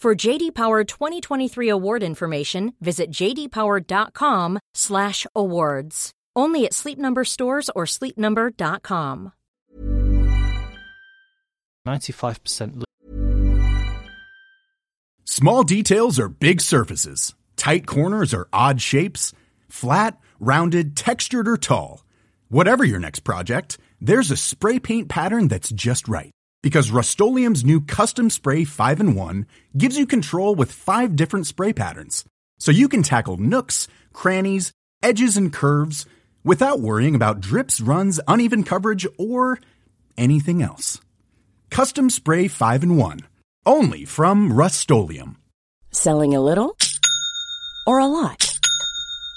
For JD Power 2023 award information, visit jdpower.com/awards. Only at Sleep Number stores or sleepnumber.com. 95% Small details are big surfaces. Tight corners are odd shapes. Flat, rounded, textured, or tall. Whatever your next project, there's a spray paint pattern that's just right. Because Rust-Oleum Custom Spray 5 in 1 gives you control with five different spray patterns. So you can tackle nooks, crannies, edges, and curves without worrying about drips, runs, uneven coverage, or anything else. Custom Spray 5 in 1. Only from Rust Selling a little or a lot?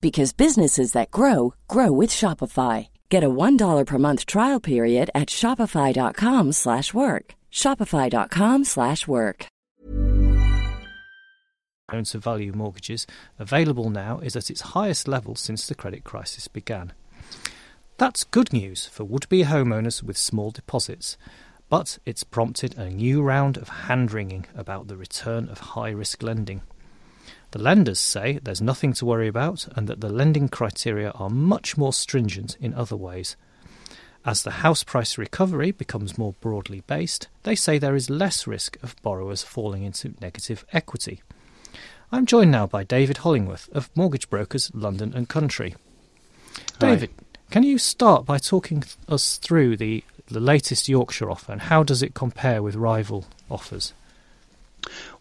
because businesses that grow grow with Shopify. Get a $1 per month trial period at Shopify.com slash work. Shopify.com slash work. loan to value mortgages available now is at its highest level since the credit crisis began. That's good news for would-be homeowners with small deposits, but it's prompted a new round of hand-wringing about the return of high-risk lending. The lenders say there's nothing to worry about and that the lending criteria are much more stringent in other ways. As the house price recovery becomes more broadly based, they say there is less risk of borrowers falling into negative equity. I'm joined now by David Hollingworth of Mortgage Brokers London and Country. David, can you start by talking us through the, the latest Yorkshire offer and how does it compare with rival offers?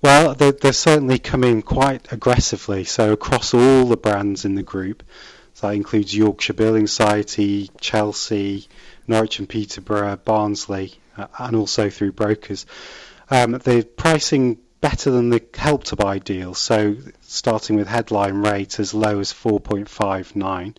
Well, they're, they're certainly coming quite aggressively. So across all the brands in the group, so that includes Yorkshire Building Society, Chelsea, Norwich and Peterborough, Barnsley, uh, and also through brokers. Um, the pricing better than the Help to Buy deal. So starting with headline rate as low as 4.59